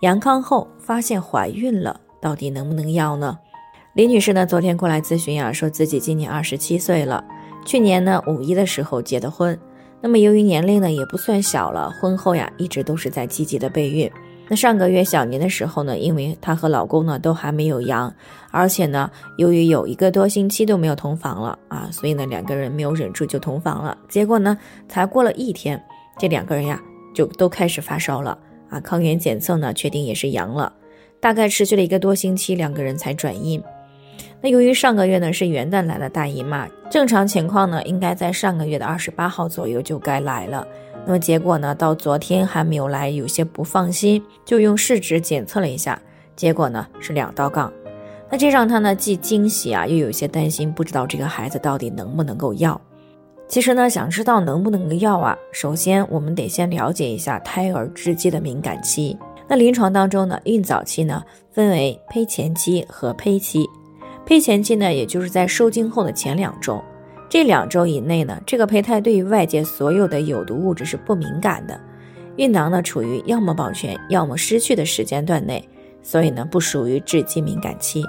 阳康后发现怀孕了，到底能不能要呢？李女士呢，昨天过来咨询呀，说自己今年二十七岁了，去年呢五一的时候结的婚。那么由于年龄呢也不算小了，婚后呀一直都是在积极的备孕。那上个月小年的时候呢，因为她和老公呢都还没有阳，而且呢由于有一个多星期都没有同房了啊，所以呢两个人没有忍住就同房了。结果呢才过了一天，这两个人呀就都开始发烧了。啊，抗原检测呢，确定也是阳了，大概持续了一个多星期，两个人才转阴。那由于上个月呢是元旦来了大姨妈，正常情况呢应该在上个月的二十八号左右就该来了。那么结果呢到昨天还没有来，有些不放心，就用试纸检测了一下，结果呢是两道杠。那这让他呢既惊喜啊，又有些担心，不知道这个孩子到底能不能够要。其实呢，想知道能不能要啊，首先我们得先了解一下胎儿致畸的敏感期。那临床当中呢，孕早期呢分为胚前期和胚期。胚前期呢，也就是在受精后的前两周，这两周以内呢，这个胚胎对于外界所有的有毒物质是不敏感的，孕囊呢处于要么保全要么失去的时间段内，所以呢不属于致畸敏感期。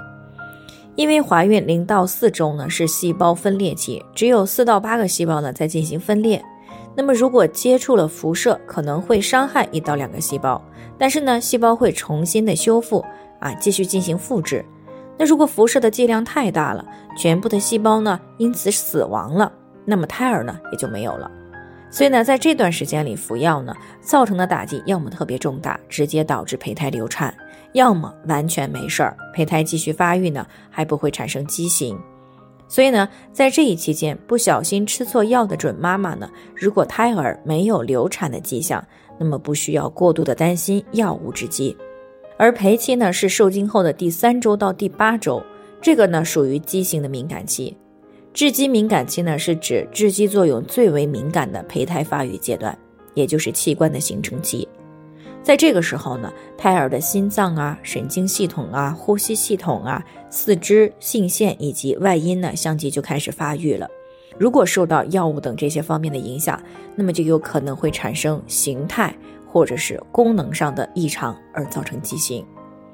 因为怀孕零到四周呢是细胞分裂期，只有四到八个细胞呢在进行分裂。那么如果接触了辐射，可能会伤害一到两个细胞，但是呢细胞会重新的修复啊，继续进行复制。那如果辐射的剂量太大了，全部的细胞呢因此死亡了，那么胎儿呢也就没有了。所以呢在这段时间里服药呢，造成的打击要么特别重大，直接导致胚胎流产。要么完全没事儿，胚胎继续发育呢，还不会产生畸形。所以呢，在这一期间不小心吃错药的准妈妈呢，如果胎儿没有流产的迹象，那么不需要过度的担心药物致畸。而陪期呢是受精后的第三周到第八周，这个呢属于畸形的敏感期。致畸敏感期呢是指致畸作用最为敏感的胚胎发育阶段，也就是器官的形成期。在这个时候呢，胎儿的心脏啊、神经系统啊、呼吸系统啊、四肢、性腺以及外阴呢，相继就开始发育了。如果受到药物等这些方面的影响，那么就有可能会产生形态或者是功能上的异常，而造成畸形。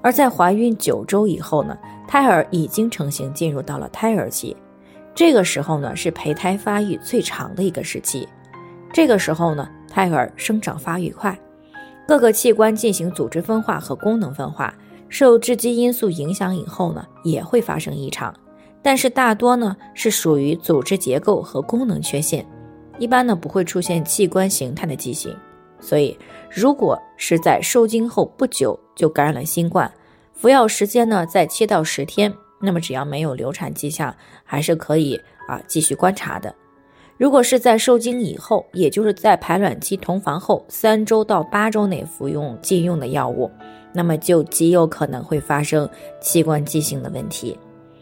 而在怀孕九周以后呢，胎儿已经成型，进入到了胎儿期。这个时候呢，是胚胎发育最长的一个时期。这个时候呢，胎儿生长发育快。各个器官进行组织分化和功能分化，受致畸因素影响以后呢，也会发生异常，但是大多呢是属于组织结构和功能缺陷，一般呢不会出现器官形态的畸形。所以，如果是在受精后不久就感染了新冠，服药时间呢在七到十天，那么只要没有流产迹象，还是可以啊继续观察的。如果是在受精以后，也就是在排卵期同房后三周到八周内服用禁用的药物，那么就极有可能会发生器官畸形的问题。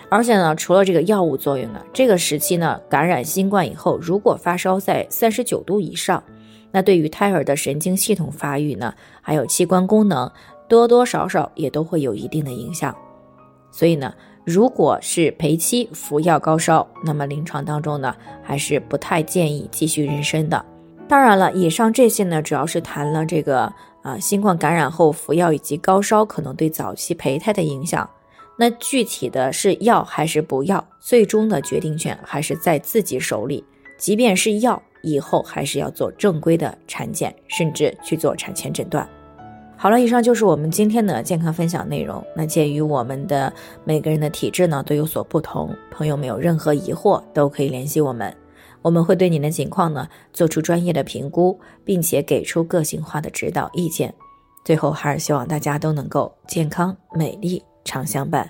而且呢，除了这个药物作用呢，这个时期呢，感染新冠以后，如果发烧在三十九度以上，那对于胎儿的神经系统发育呢，还有器官功能，多多少少也都会有一定的影响。所以呢。如果是陪妻服药高烧，那么临床当中呢，还是不太建议继续妊娠的。当然了，以上这些呢，主要是谈了这个啊新冠感染后服药以及高烧可能对早期胚胎的影响。那具体的是要还是不要，最终的决定权还是在自己手里。即便是要，以后还是要做正规的产检，甚至去做产前诊断。好了，以上就是我们今天的健康分享内容。那鉴于我们的每个人的体质呢都有所不同，朋友们有任何疑惑都可以联系我们，我们会对您的情况呢做出专业的评估，并且给出个性化的指导意见。最后还是希望大家都能够健康美丽常相伴。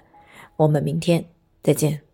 我们明天再见。